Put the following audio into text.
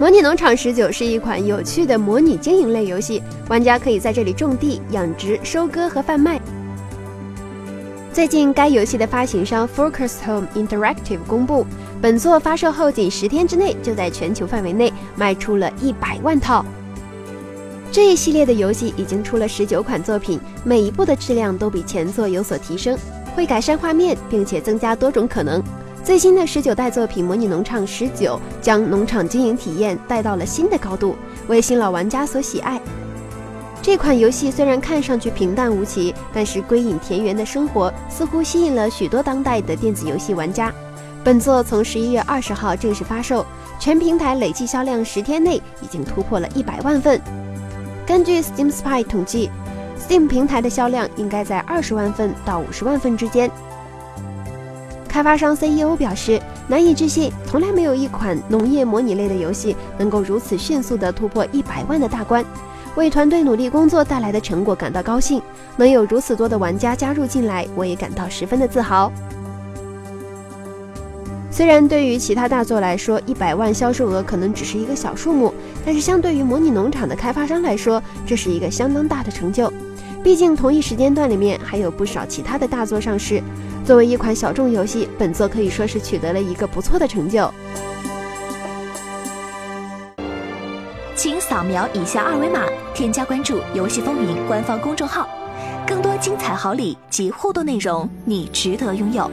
模拟农场十九是一款有趣的模拟经营类游戏，玩家可以在这里种地、养殖、收割和贩卖。最近，该游戏的发行商 Focus Home Interactive 公布，本作发售后仅十天之内就在全球范围内卖出了一百万套。这一系列的游戏已经出了十九款作品，每一部的质量都比前作有所提升，会改善画面，并且增加多种可能。最新的十九代作品《模拟农场十九》将农场经营体验带到了新的高度，为新老玩家所喜爱。这款游戏虽然看上去平淡无奇，但是归隐田园的生活似乎吸引了许多当代的电子游戏玩家。本作从十一月二十号正式发售，全平台累计销量十天内已经突破了一百万份。根据 Steam Spy 统计，Steam 平台的销量应该在二十万份到五十万份之间。开发商 CEO 表示，难以置信，从来没有一款农业模拟类的游戏能够如此迅速地突破一百万的大关，为团队努力工作带来的成果感到高兴。能有如此多的玩家加入进来，我也感到十分的自豪。虽然对于其他大作来说，一百万销售额可能只是一个小数目，但是相对于模拟农场的开发商来说，这是一个相当大的成就。毕竟同一时间段里面还有不少其他的大作上市。作为一款小众游戏，本作可以说是取得了一个不错的成就。请扫描以下二维码，添加关注“游戏风云”官方公众号，更多精彩好礼及互动内容，你值得拥有。